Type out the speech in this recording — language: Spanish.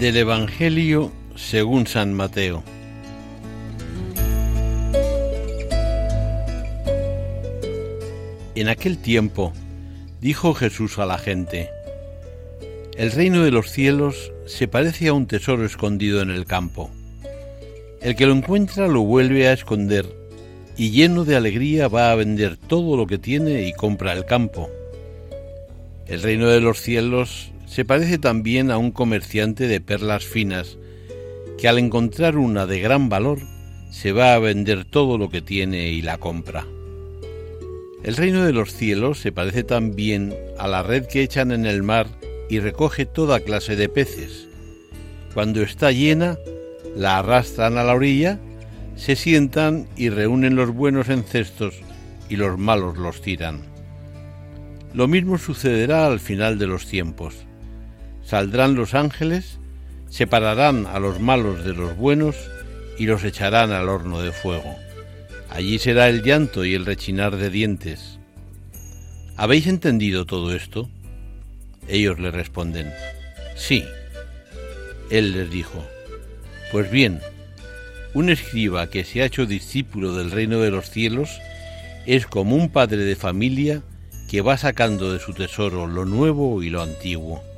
Del Evangelio según San Mateo. En aquel tiempo dijo Jesús a la gente, El reino de los cielos se parece a un tesoro escondido en el campo. El que lo encuentra lo vuelve a esconder y lleno de alegría va a vender todo lo que tiene y compra el campo. El reino de los cielos se parece también a un comerciante de perlas finas que al encontrar una de gran valor se va a vender todo lo que tiene y la compra. El reino de los cielos se parece también a la red que echan en el mar y recoge toda clase de peces. Cuando está llena, la arrastran a la orilla, se sientan y reúnen los buenos en cestos y los malos los tiran. Lo mismo sucederá al final de los tiempos Saldrán los ángeles, separarán a los malos de los buenos y los echarán al horno de fuego. Allí será el llanto y el rechinar de dientes. ¿Habéis entendido todo esto? Ellos le responden, sí. Él les dijo, pues bien, un escriba que se ha hecho discípulo del reino de los cielos es como un padre de familia que va sacando de su tesoro lo nuevo y lo antiguo.